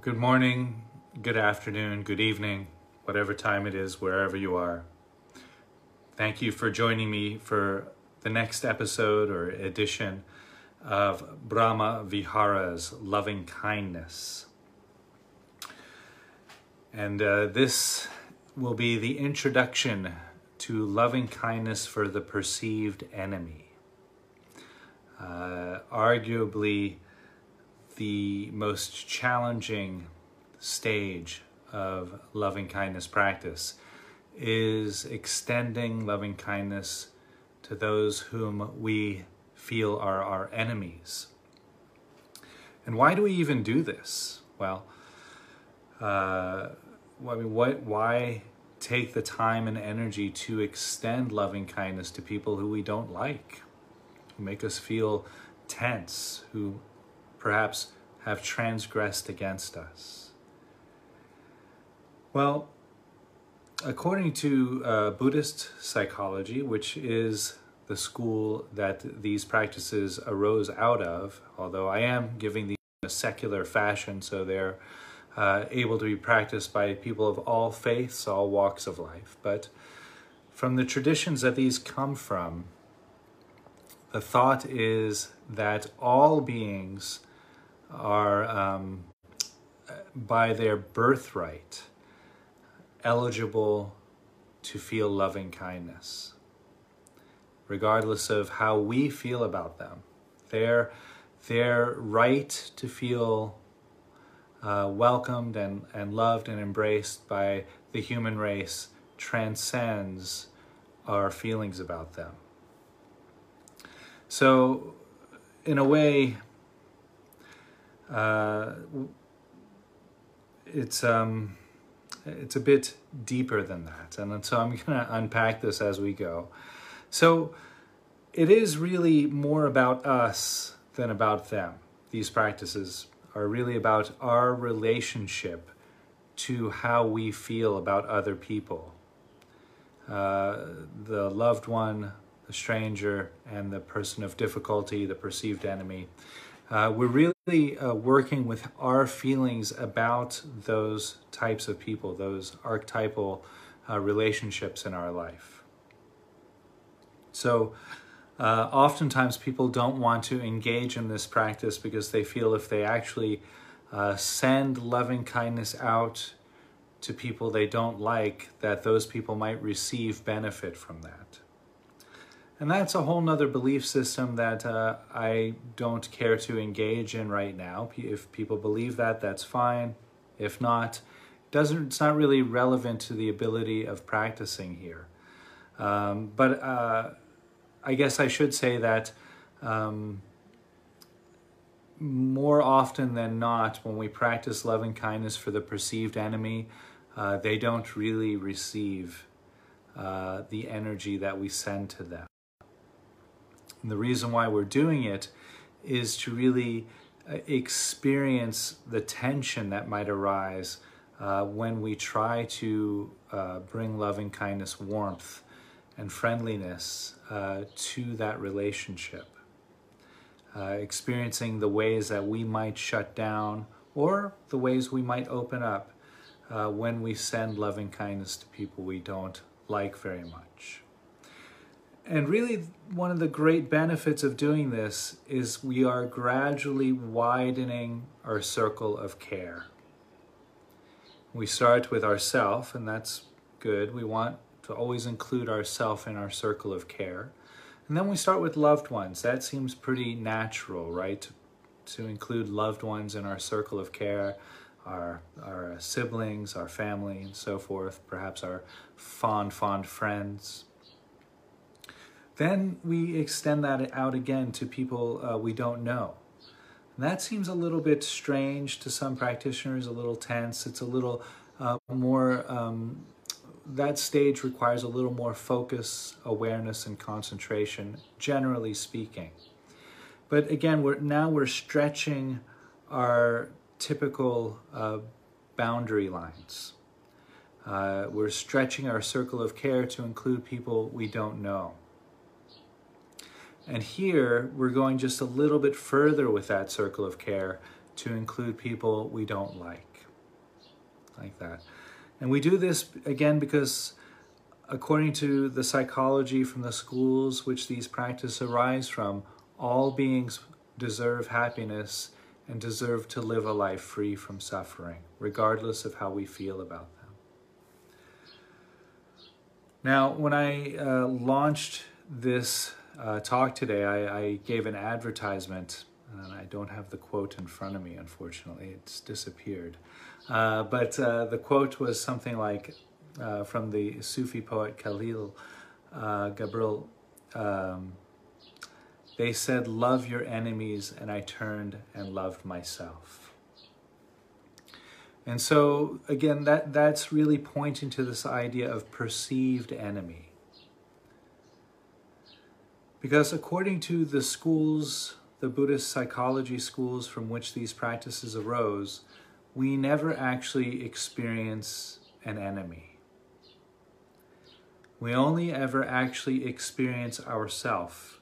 Good morning, good afternoon, good evening, whatever time it is, wherever you are. Thank you for joining me for the next episode or edition of Brahma Vihara's Loving Kindness. And uh, this will be the introduction to loving kindness for the perceived enemy. Uh, arguably, the most challenging stage of loving kindness practice is extending loving kindness to those whom we feel are our enemies. And why do we even do this? Well, uh, I mean, what, why take the time and energy to extend loving kindness to people who we don't like, who make us feel tense, who perhaps have transgressed against us? Well, according to uh, Buddhist psychology, which is the school that these practices arose out of, although I am giving these in a secular fashion, so they're uh, able to be practiced by people of all faiths, all walks of life. But from the traditions that these come from, the thought is that all beings are, um, by their birthright, eligible to feel loving kindness, regardless of how we feel about them. Their, their right to feel uh, welcomed and, and loved and embraced by the human race transcends our feelings about them. So, in a way, uh, it's um, it's a bit deeper than that, and so I'm going to unpack this as we go. So, it is really more about us than about them. These practices are really about our relationship to how we feel about other people. Uh, the loved one, the stranger, and the person of difficulty, the perceived enemy. Uh, we're really uh, working with our feelings about those types of people, those archetypal uh, relationships in our life. So, uh, oftentimes people don't want to engage in this practice because they feel if they actually uh, send loving kindness out to people they don't like, that those people might receive benefit from that. And that's a whole nother belief system that uh, I don't care to engage in right now. If people believe that, that's fine. If not, doesn't, it's not really relevant to the ability of practicing here. Um, but uh, I guess I should say that um, more often than not, when we practice loving kindness for the perceived enemy, uh, they don't really receive uh, the energy that we send to them. And the reason why we're doing it is to really uh, experience the tension that might arise uh, when we try to uh, bring loving kindness warmth and friendliness uh, to that relationship. Uh, experiencing the ways that we might shut down or the ways we might open up uh, when we send loving kindness to people we don't like very much. And really, one of the great benefits of doing this is we are gradually widening our circle of care. We start with ourself, and that's good. We want to always include ourself in our circle of care. And then we start with loved ones. That seems pretty natural, right? To include loved ones in our circle of care, our, our siblings, our family, and so forth, perhaps our fond, fond friends. Then we extend that out again to people uh, we don't know. And that seems a little bit strange to some practitioners, a little tense. It's a little uh, more, um, that stage requires a little more focus, awareness, and concentration, generally speaking. But again, we're, now we're stretching our typical uh, boundary lines. Uh, we're stretching our circle of care to include people we don't know. And here, we're going just a little bit further with that circle of care to include people we don't like. Like that. And we do this again because, according to the psychology from the schools which these practices arise from, all beings deserve happiness and deserve to live a life free from suffering, regardless of how we feel about them. Now, when I uh, launched this uh, talk today, I, I, gave an advertisement, and I don't have the quote in front of me, unfortunately, it's disappeared. Uh, but uh, the quote was something like uh, from the Sufi poet Khalil uh, Gibran. Um, they said, Love your enemies, and I turned and loved myself. And so, again, that, that's really pointing to this idea of perceived enemy. Because according to the schools, the Buddhist psychology schools from which these practices arose, we never actually experience an enemy. We only ever actually experience ourself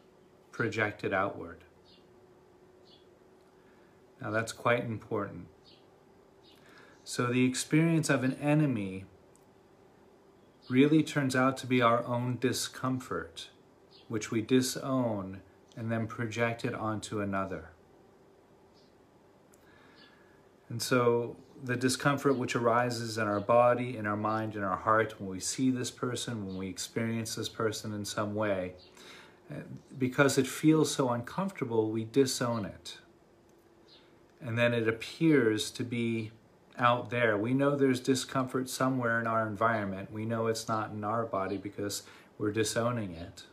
projected outward. Now that's quite important. So the experience of an enemy really turns out to be our own discomfort, which we disown and then project it onto another. And so the discomfort which arises in our body, in our mind, in our heart when we see this person, when we experience this person in some way, eh, because it feels so uncomfortable, we disown it. And then it appears to be out there. We know there's discomfort somewhere in our environment. We know it's not in our body because we're disowning it.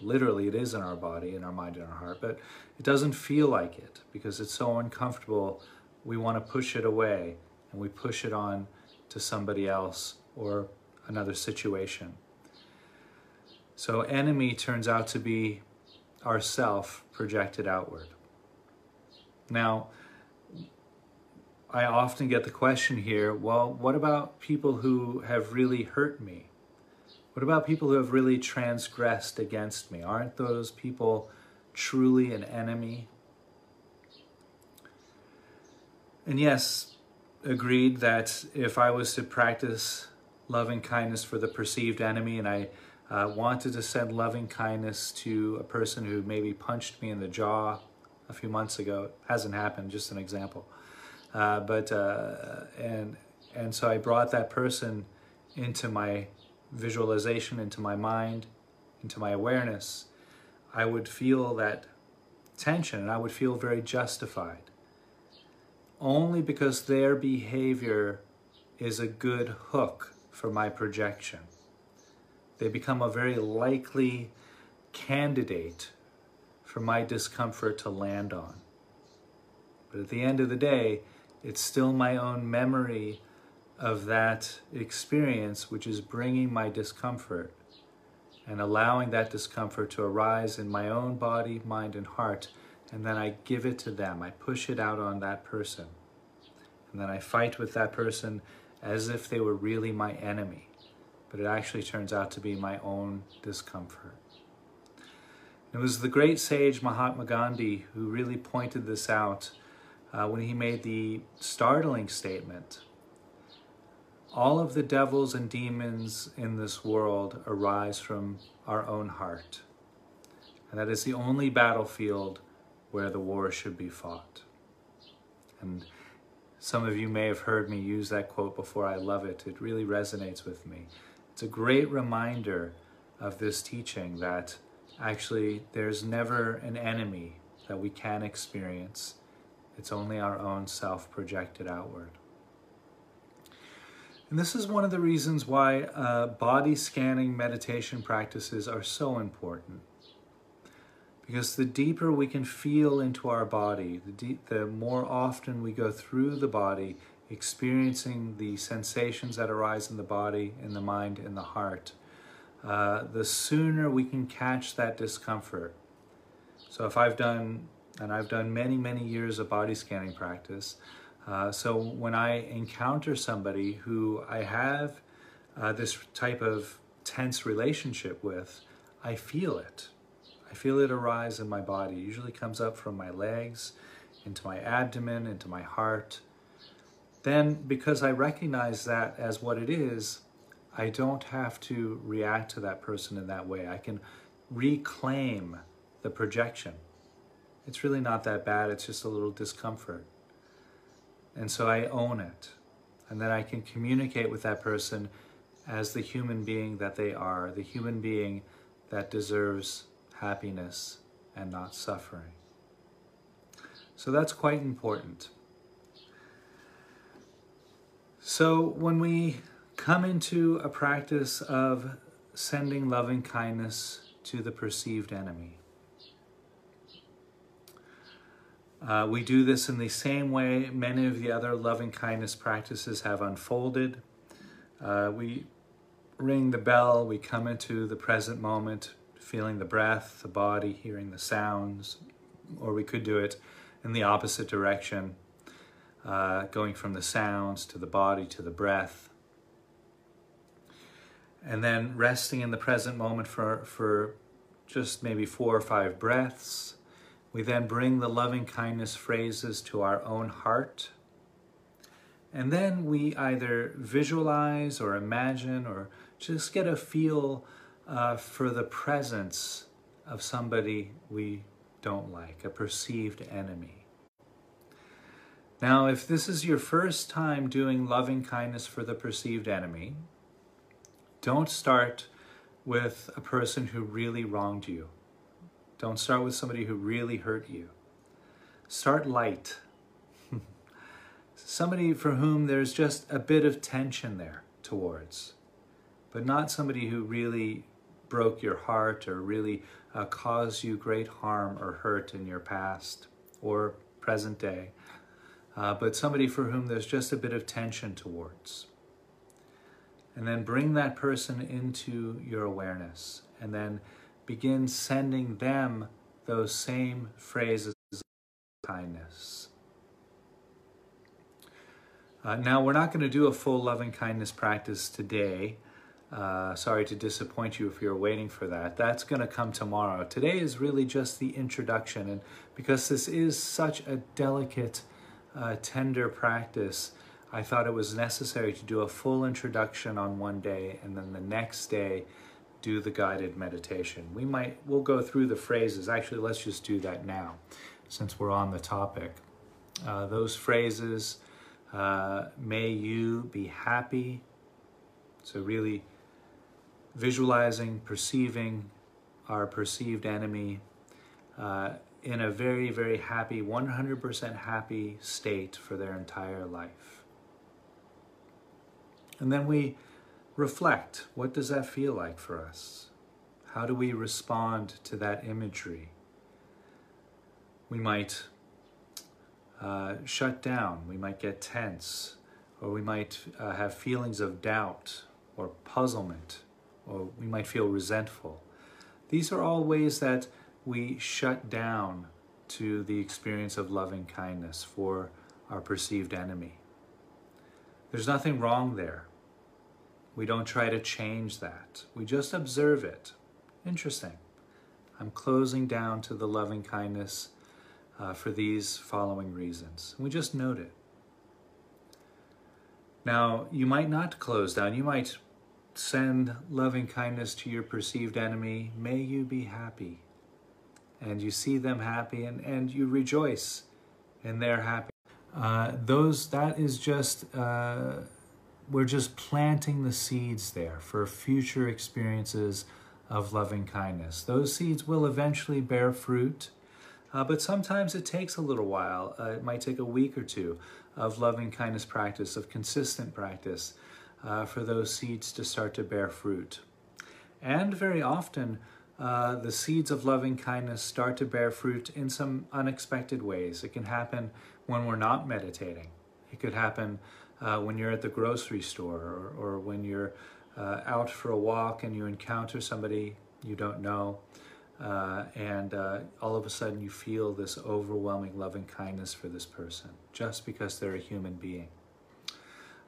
Literally, it is in our body, in our mind, in our heart, but it doesn't feel like it because it's so uncomfortable. We want to push it away and we push it on to somebody else or another situation. So enemy turns out to be ourself projected outward. Now, I often get the question here, well, what about people who have really hurt me? What about people who have really transgressed against me? Aren't those people truly an enemy? And yes, agreed that if I was to practice loving kindness for the perceived enemy and I uh, wanted to send loving kindness to a person who maybe punched me in the jaw a few months ago. It hasn't happened, just an example. Uh, but uh, and and so I brought that person into my visualization, into my mind, into my awareness. I would feel that tension, and I would feel very justified. Only because their behavior is a good hook for my projection. They become a very likely candidate for my discomfort to land on. But at the end of the day, it's still my own memory of that experience which is bringing my discomfort and allowing that discomfort to arise in my own body, mind, and heart. And then I give it to them. I push it out on that person. And then I fight with that person as if they were really my enemy but it actually turns out to be my own discomfort. It was the great sage Mahatma Gandhi who really pointed this out uh, when he made the startling statement All of the devils and demons in this world arise from our own heart. And that is the only battlefield where the war should be fought. And some of you may have heard me use that quote before. I love it. It really resonates with me. It's a great reminder of this teaching that actually there's never an enemy that we can experience. It's only our own self projected outward. And this is one of the reasons why uh, body scanning meditation practices are so important. Because the deeper we can feel into our body, the, de- the more often we go through the body experiencing the sensations that arise in the body, in the mind, in the heart, uh, the sooner we can catch that discomfort. So if I've done, and I've done many, many years of body scanning practice, uh, so when I encounter somebody who I have uh, this type of tense relationship with, I feel it. I feel it arise in my body. It usually comes up from my legs into my abdomen, into my heart, then because I recognize that as what it is, I don't have to react to that person in that way. I can reclaim the projection. It's really not that bad, it's just a little discomfort. And so I own it. And then I can communicate with that person as the human being that they are, the human being that deserves happiness and not suffering. So that's quite important. So when we come into a practice of sending loving kindness to the perceived enemy, uh, we do this in the same way many of the other loving kindness practices have unfolded. Uh, we ring the bell, we come into the present moment, feeling the breath, the body, hearing the sounds, or we could do it in the opposite direction, uh, going from the sounds to the body to the breath. And then resting in the present moment for, for just maybe four or five breaths. We then bring the loving kindness phrases to our own heart. And then we either visualize or imagine or just get a feel uh, for the presence of somebody we don't like, a perceived enemy. Now, if this is your first time doing loving kindness for the perceived enemy, don't start with a person who really wronged you. Don't start with somebody who really hurt you. Start light. somebody for whom there's just a bit of tension there towards, but not somebody who really broke your heart or really uh, caused you great harm or hurt in your past or present day, uh, but somebody for whom there's just a bit of tension towards. And then bring that person into your awareness and then begin sending them those same phrases of kindness. Uh, now, we're not going to do a full loving kindness practice today. Uh, sorry to disappoint you if you're waiting for that. That's going to come tomorrow. Today is really just the introduction, and because this is such a delicate, uh, tender practice, I thought it was necessary to do a full introduction on one day, and then the next day do the guided meditation. We might we'll go through the phrases. Actually, let's just do that now, since we're on the topic. Uh, those phrases. Uh, may you be happy. So really visualizing, perceiving our perceived enemy uh, in a very, very happy, 100% happy state for their entire life. And then we reflect what does that feel like for us? How do we respond to that imagery? We might uh, shut down, we might get tense, or we might uh, have feelings of doubt or puzzlement or we might feel resentful. These are all ways that we shut down to the experience of loving kindness for our perceived enemy. There's nothing wrong there. We don't try to change that. We just observe it. Interesting. I'm closing down to the loving kindness uh, for these following reasons. We just note it. Now, you might not close down. You might send loving kindness to your perceived enemy. May you be happy. And you see them happy and, and you rejoice in their happiness. Uh, those, that is just, uh, we're just planting the seeds there for future experiences of loving kindness. Those seeds will eventually bear fruit, uh, but sometimes it takes a little while. Uh, it might take a week or two of loving kindness practice, of consistent practice uh, for those seeds to start to bear fruit. And very often, uh, the seeds of loving kindness start to bear fruit in some unexpected ways. It can happen when we're not meditating. It could happen uh, when you're at the grocery store or, or when you're uh, out for a walk and you encounter somebody you don't know. Uh, and uh, all of a sudden you feel this overwhelming loving kindness for this person just because they're a human being.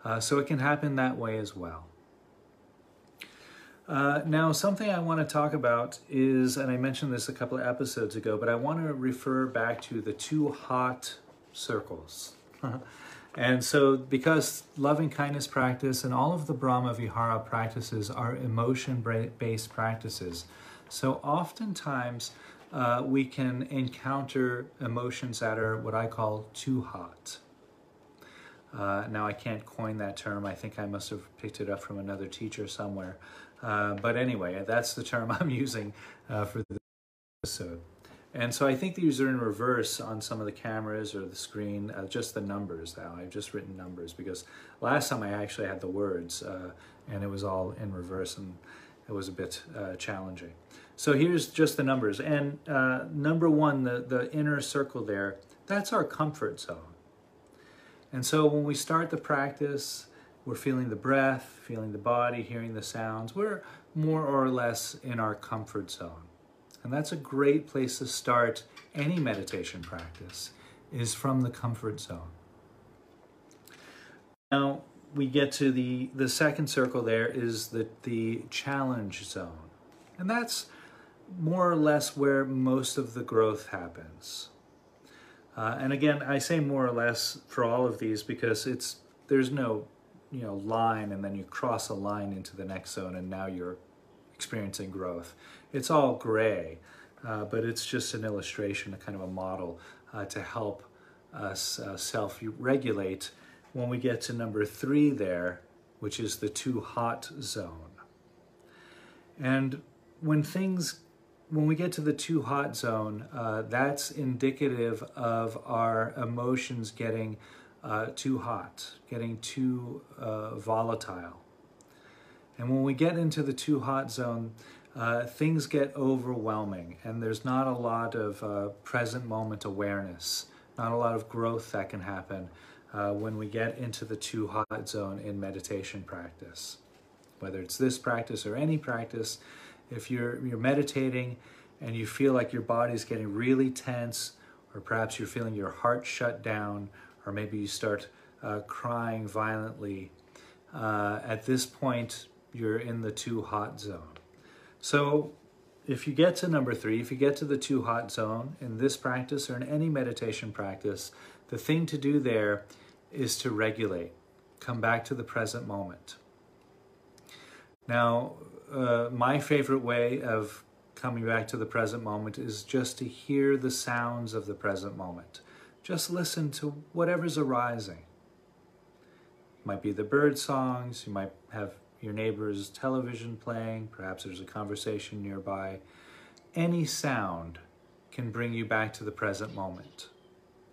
Uh, so it can happen that way as well. Uh, now, something I want to talk about is, and I mentioned this a couple of episodes ago, but I want to refer back to the too hot circles. and so, because loving kindness practice and all of the Brahma Vihara practices are emotion based practices, so oftentimes uh, we can encounter emotions that are what I call too hot. Uh, now, I can't coin that term. I think I must have picked it up from another teacher somewhere. Uh, but anyway, that's the term I'm using uh, for this episode. And so I think these are in reverse on some of the cameras or the screen, uh, just the numbers now. I've just written numbers because last time I actually had the words uh, and it was all in reverse and it was a bit uh, challenging. So here's just the numbers. And uh, number one, the, the inner circle there, that's our comfort zone. And so when we start the practice, we're feeling the breath, feeling the body, hearing the sounds. We're more or less in our comfort zone. And that's a great place to start any meditation practice is from the comfort zone. Now we get to the the second circle there is the the challenge zone. And that's more or less where most of the growth happens. Uh, and again, I say more or less for all of these because it's there's no you know line and then you cross a line into the next zone and now you're experiencing growth. It's all gray, uh, but it's just an illustration, a kind of a model uh, to help us uh, self-regulate when we get to number three there, which is the too hot zone. And when things when we get to the too hot zone, uh, that's indicative of our emotions getting uh, too hot, getting too uh, volatile. And when we get into the too hot zone, uh, things get overwhelming, and there's not a lot of uh, present moment awareness, not a lot of growth that can happen uh, when we get into the too hot zone in meditation practice. Whether it's this practice or any practice, if you're you're meditating and you feel like your body's getting really tense, or perhaps you're feeling your heart shut down, or maybe you start uh, crying violently, uh, at this point you're in the too hot zone. So if you get to number three, if you get to the too hot zone in this practice or in any meditation practice, the thing to do there is to regulate, come back to the present moment. Now, uh, my favorite way of coming back to the present moment is just to hear the sounds of the present moment. Just listen to whatever's arising. It might be the bird songs, you might have your neighbor's television playing, perhaps there's a conversation nearby. Any sound can bring you back to the present moment.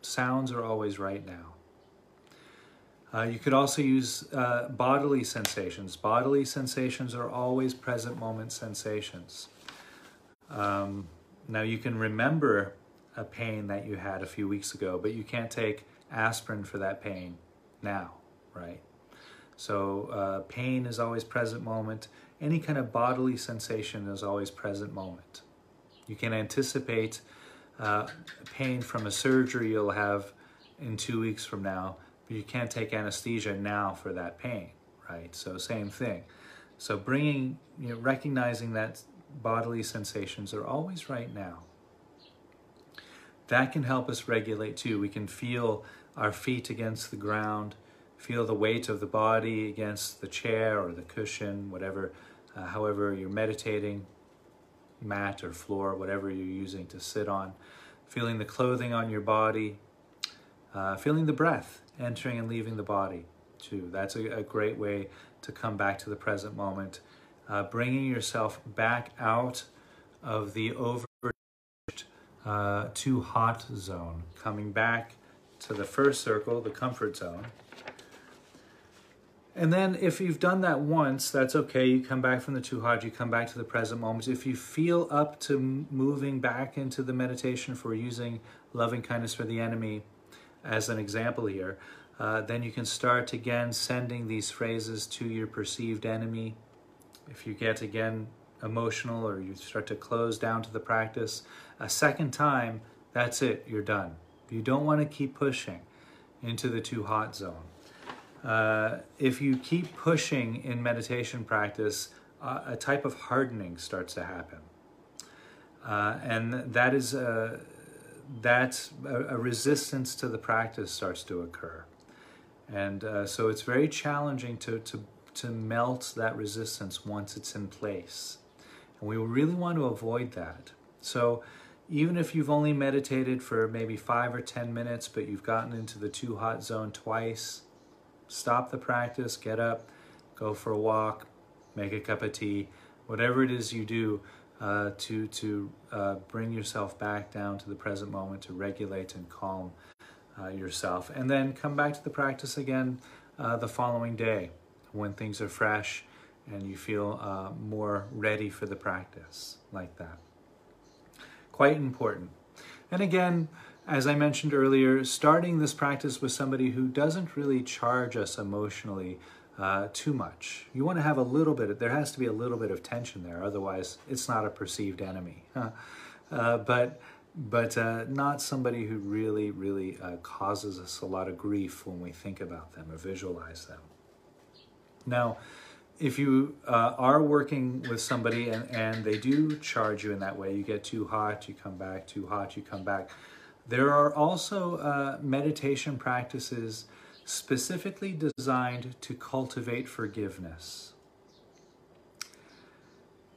Sounds are always right now. Uh, you could also use uh, bodily sensations. Bodily sensations are always present moment sensations. Um, now, you can remember a pain that you had a few weeks ago, but you can't take aspirin for that pain now, right? So, uh, pain is always present moment. Any kind of bodily sensation is always present moment. You can anticipate uh, pain from a surgery you'll have in two weeks from now, but you can't take anesthesia now for that pain, right? So same thing. So bringing, you know, recognizing that bodily sensations are always right now. That can help us regulate too. We can feel our feet against the ground, feel the weight of the body against the chair or the cushion, whatever, uh, however you're meditating, mat or floor, whatever you're using to sit on. Feeling the clothing on your body, uh, feeling the breath entering and leaving the body too. That's a, a great way to come back to the present moment. Uh, bringing yourself back out of the over uh, too hot zone, coming back to the first circle, the comfort zone. And then if you've done that once, that's okay. You come back from the too hot, you come back to the present moment. If you feel up to moving back into the meditation for using loving kindness for the enemy, as an example here, uh, then you can start again sending these phrases to your perceived enemy. If you get again emotional or you start to close down to the practice, a second time, that's it, you're done. You don't want to keep pushing into the too hot zone. Uh, if you keep pushing in meditation practice, uh, a type of hardening starts to happen. Uh, and that is uh, that a, a, resistance to the practice starts to occur. And uh, so it's very challenging to, to, to melt that resistance once it's in place. And we really want to avoid that. So even if you've only meditated for maybe five or 10 minutes, but you've gotten into the too hot zone twice, stop the practice, get up, go for a walk, make a cup of tea, whatever it is you do uh, to, to uh, bring yourself back down to the present moment, to regulate and calm uh, yourself. And then come back to the practice again uh, the following day when things are fresh and you feel uh, more ready for the practice, like that. Quite important. And again, as I mentioned earlier, starting this practice with somebody who doesn't really charge us emotionally uh, too much. You want to have a little bit, there has to be a little bit of tension there, otherwise, it's not a perceived enemy. Uh, but but uh, not somebody who really, really uh, causes us a lot of grief when we think about them or visualize them. Now, if you uh, are working with somebody and, and they do charge you in that way, you get too hot, you come back, too hot, you come back. There are also uh, meditation practices specifically designed to cultivate forgiveness.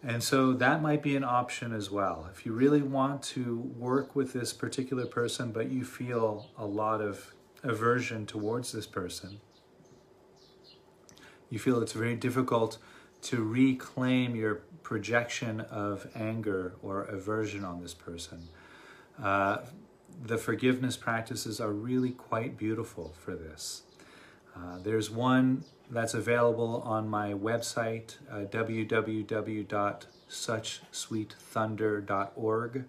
And so that might be an option as well. If you really want to work with this particular person, but you feel a lot of aversion towards this person, you feel it's very difficult to reclaim your projection of anger or aversion on this person. Uh, the forgiveness practices are really quite beautiful for this. Uh, there's one that's available on my website, uh, www.suchsweetthunder.org.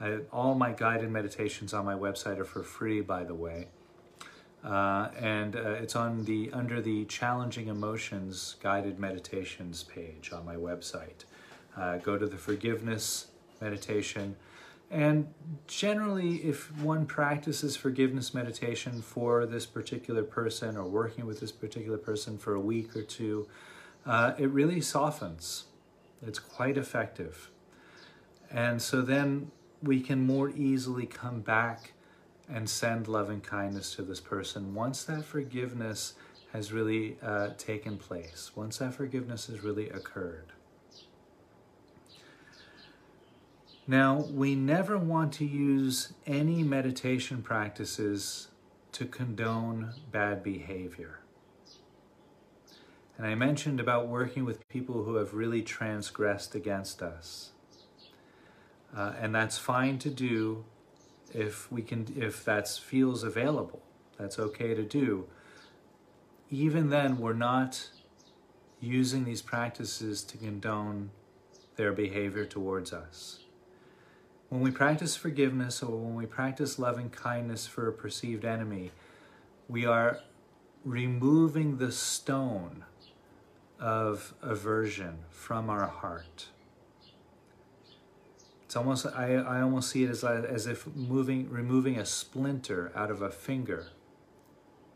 Uh, all my guided meditations on my website are for free, by the way. Uh, and uh, it's on the under the challenging emotions guided meditations page on my website. Uh, go to the forgiveness meditation and generally, if one practices forgiveness meditation for this particular person or working with this particular person for a week or two, uh, it really softens. It's quite effective. And so then we can more easily come back and send love and kindness to this person once that forgiveness has really uh, taken place, once that forgiveness has really occurred. Now, we never want to use any meditation practices to condone bad behavior. And I mentioned about working with people who have really transgressed against us. Uh, and that's fine to do if we can if that feels available. That's okay to do. Even then we're not using these practices to condone their behavior towards us. When we practice forgiveness or when we practice loving kindness for a perceived enemy, we are removing the stone of aversion from our heart. It's almost I, I almost see it as as if moving removing a splinter out of a finger,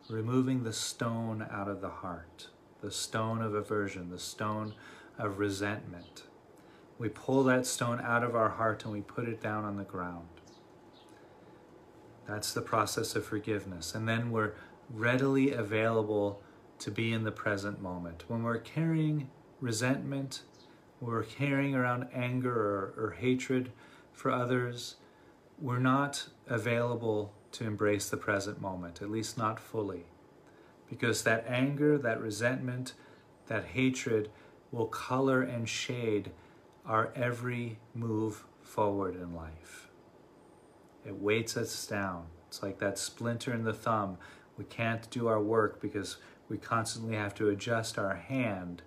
removing the stone out of the heart, the stone of aversion, the stone of resentment. We pull that stone out of our heart and we put it down on the ground. That's the process of forgiveness. And then we're readily available to be in the present moment. When we're carrying resentment, we're carrying around anger or, or hatred for others, we're not available to embrace the present moment, at least not fully. Because that anger, that resentment, that hatred will color and shade our every move forward in life. It weights us down. It's like that splinter in the thumb. We can't do our work because we constantly have to adjust our hand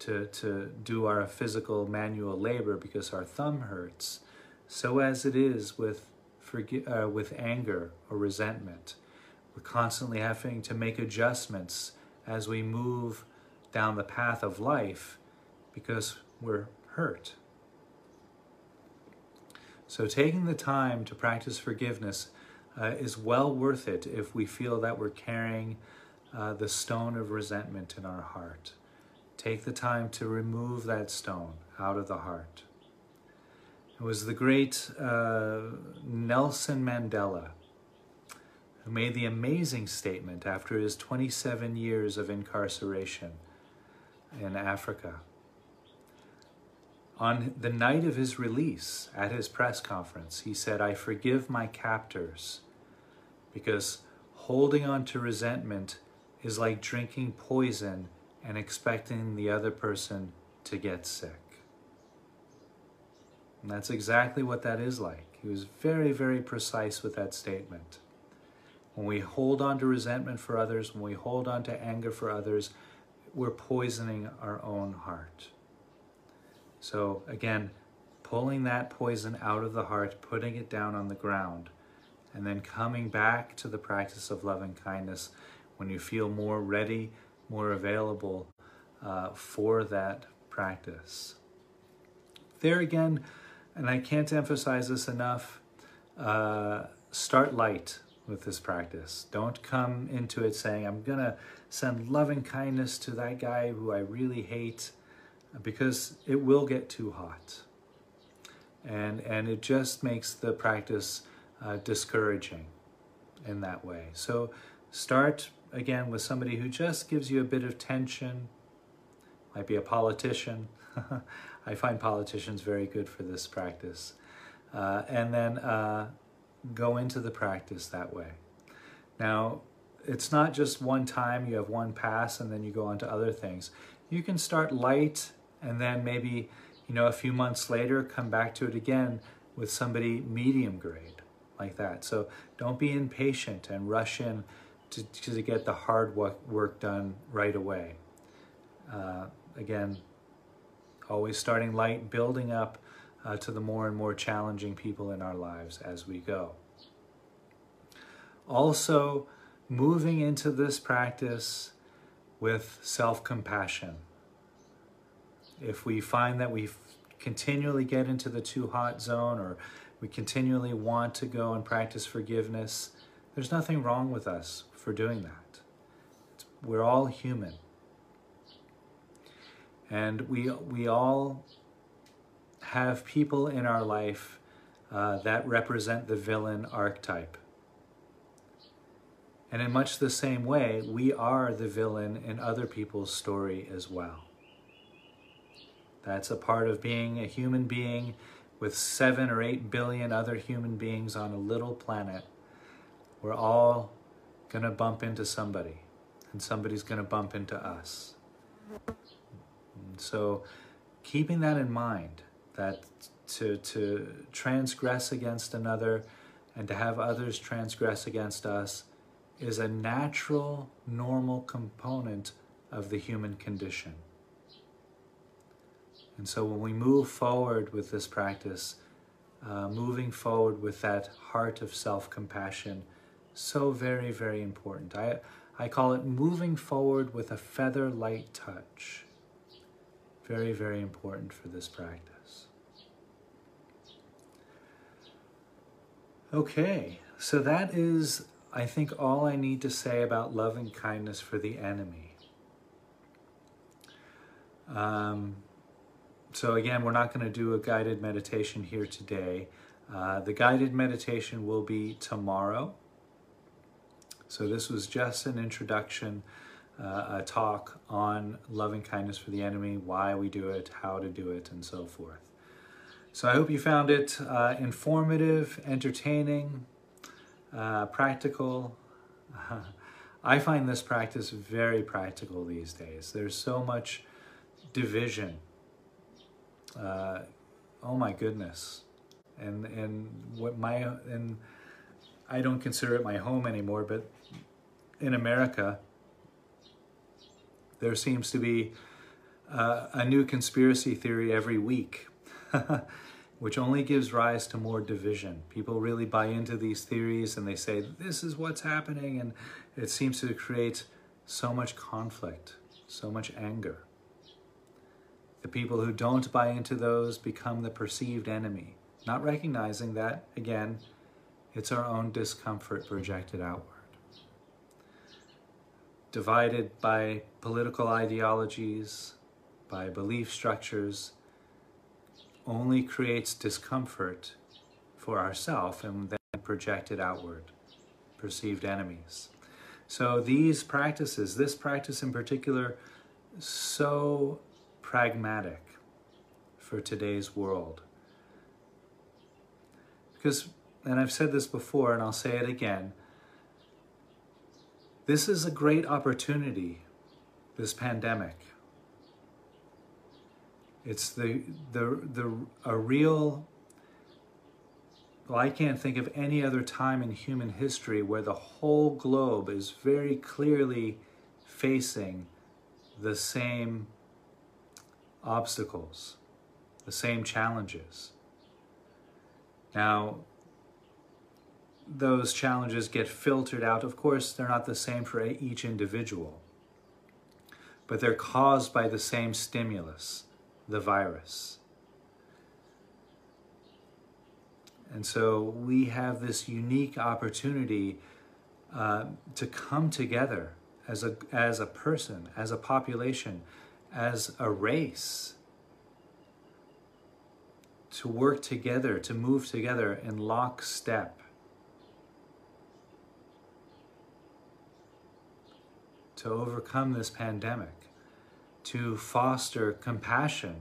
to, to do our physical manual labor because our thumb hurts. So as it is with, uh, with anger or resentment. We're constantly having to make adjustments as we move down the path of life because we're hurt. So, taking the time to practice forgiveness uh, is well worth it if we feel that we're carrying uh, the stone of resentment in our heart. Take the time to remove that stone out of the heart. It was the great uh, Nelson Mandela who made the amazing statement after his 27 years of incarceration in Africa. On the night of his release at his press conference, he said, I forgive my captors because holding on to resentment is like drinking poison and expecting the other person to get sick. And that's exactly what that is like. He was very, very precise with that statement. When we hold on to resentment for others, when we hold on to anger for others, we're poisoning our own heart. So, again, pulling that poison out of the heart, putting it down on the ground, and then coming back to the practice of loving kindness when you feel more ready, more available uh, for that practice. There again, and I can't emphasize this enough, uh, start light with this practice. Don't come into it saying, I'm going to send loving kindness to that guy who I really hate, because it will get too hot. And, and it just makes the practice uh, discouraging in that way. So start again with somebody who just gives you a bit of tension, might be a politician. I find politicians very good for this practice. Uh, and then uh, go into the practice that way. Now, it's not just one time, you have one pass and then you go on to other things. You can start light and then maybe, you know, a few months later, come back to it again with somebody medium grade like that. So don't be impatient and rush in to, to get the hard work, done right away. Uh, again, always starting light, building up uh, to the more and more challenging people in our lives as we go. Also, moving into this practice with self compassion. If we find that we continually get into the too hot zone or we continually want to go and practice forgiveness, there's nothing wrong with us for doing that. We're all human. And we, we all have people in our life uh, that represent the villain archetype. And in much the same way, we are the villain in other people's story as well. That's a part of being a human being with seven or eight billion other human beings on a little planet. We're all going to bump into somebody, and somebody's going to bump into us. And so, keeping that in mind, that to, to transgress against another and to have others transgress against us is a natural, normal component of the human condition. And so when we move forward with this practice, uh, moving forward with that heart of self compassion, so very, very important. I, I call it moving forward with a feather light touch. Very, very important for this practice. Okay, so that is, I think, all I need to say about loving kindness for the enemy. Um, so again, we're not going to do a guided meditation here today. Uh, the guided meditation will be tomorrow. So this was just an introduction, uh, a talk on loving kindness for the enemy, why we do it, how to do it, and so forth. So I hope you found it uh, informative, entertaining, uh, practical. I find this practice very practical these days. There's so much division uh, oh my goodness, and and what my and I don't consider it my home anymore, but in America, there seems to be uh, a new conspiracy theory every week. which only gives rise to more division. People really buy into these theories and they say, this is what's happening, and it seems to create so much conflict, so much anger. The people who don't buy into those become the perceived enemy, not recognizing that, again, it's our own discomfort projected outward. Divided by political ideologies, by belief structures, only creates discomfort for ourselves and then projected outward, perceived enemies. So these practices, this practice in particular, so pragmatic for today's world. Because, and I've said this before and I'll say it again, this is a great opportunity, this pandemic. It's the, the, the, a real, well, I can't think of any other time in human history where the whole globe is very clearly facing the same obstacles, the same challenges. Now, those challenges get filtered out. Of course, they're not the same for each individual, but they're caused by the same stimulus, the virus. And so we have this unique opportunity uh, to come together as a, as a person, as a population, as a race, to work together, to move together in lockstep. To overcome this pandemic, to foster compassion,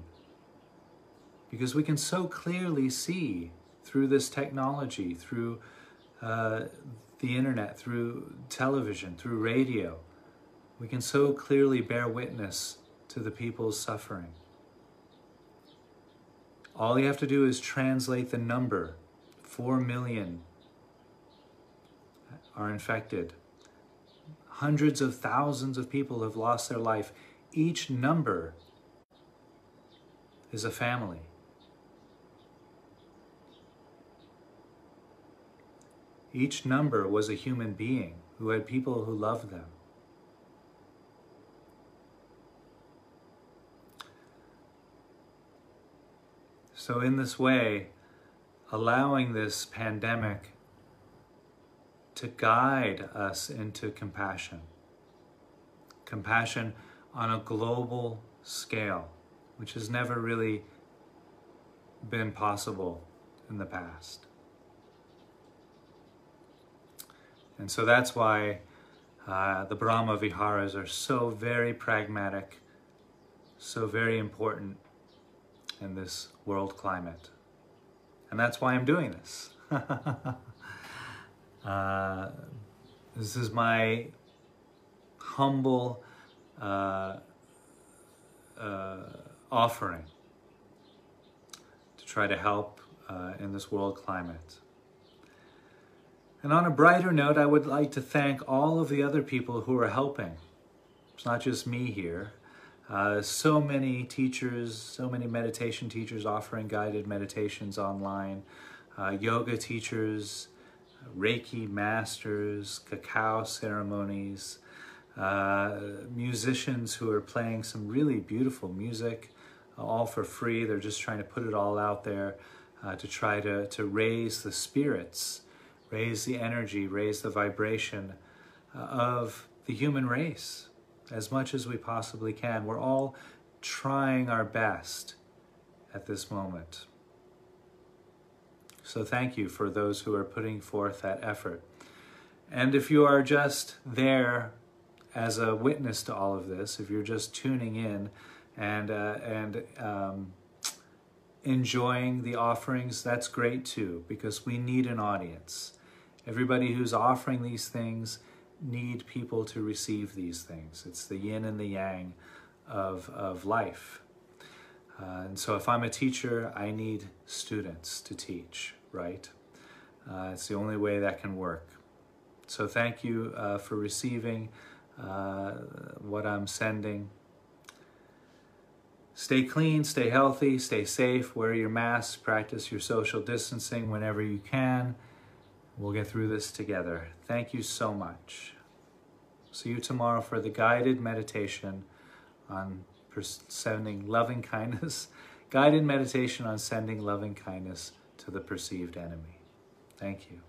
because we can so clearly see through this technology, through uh, the internet, through television, through radio, we can so clearly bear witness to the people's suffering. All you have to do is translate the number 4 million are infected. Hundreds of thousands of people have lost their life. Each number is a family. Each number was a human being who had people who loved them. So, in this way, allowing this pandemic to guide us into compassion, compassion on a global scale, which has never really been possible in the past. And so that's why uh, the Brahma Viharas are so very pragmatic, so very important in this world climate. And that's why I'm doing this. uh, this is my humble uh, uh, offering to try to help uh, in this world climate. And on a brighter note, I would like to thank all of the other people who are helping. It's not just me here. Uh, so many teachers, so many meditation teachers offering guided meditations online, uh, yoga teachers, Reiki masters, cacao ceremonies, uh, musicians who are playing some really beautiful music, uh, all for free. They're just trying to put it all out there uh, to try to, to raise the spirits, raise the energy, raise the vibration uh, of the human race as much as we possibly can. We're all trying our best at this moment. So thank you for those who are putting forth that effort. And if you are just there as a witness to all of this, if you're just tuning in and uh, and um, enjoying the offerings, that's great too, because we need an audience. Everybody who's offering these things need people to receive these things. It's the yin and the yang of, of life. Uh, and so if I'm a teacher, I need students to teach, right? Uh, it's the only way that can work. So thank you uh, for receiving uh, what I'm sending. Stay clean, stay healthy, stay safe, wear your mask, practice your social distancing whenever you can. We'll get through this together. Thank you so much. See you tomorrow for the guided meditation on sending loving kindness, guided meditation on sending loving kindness to the perceived enemy. Thank you.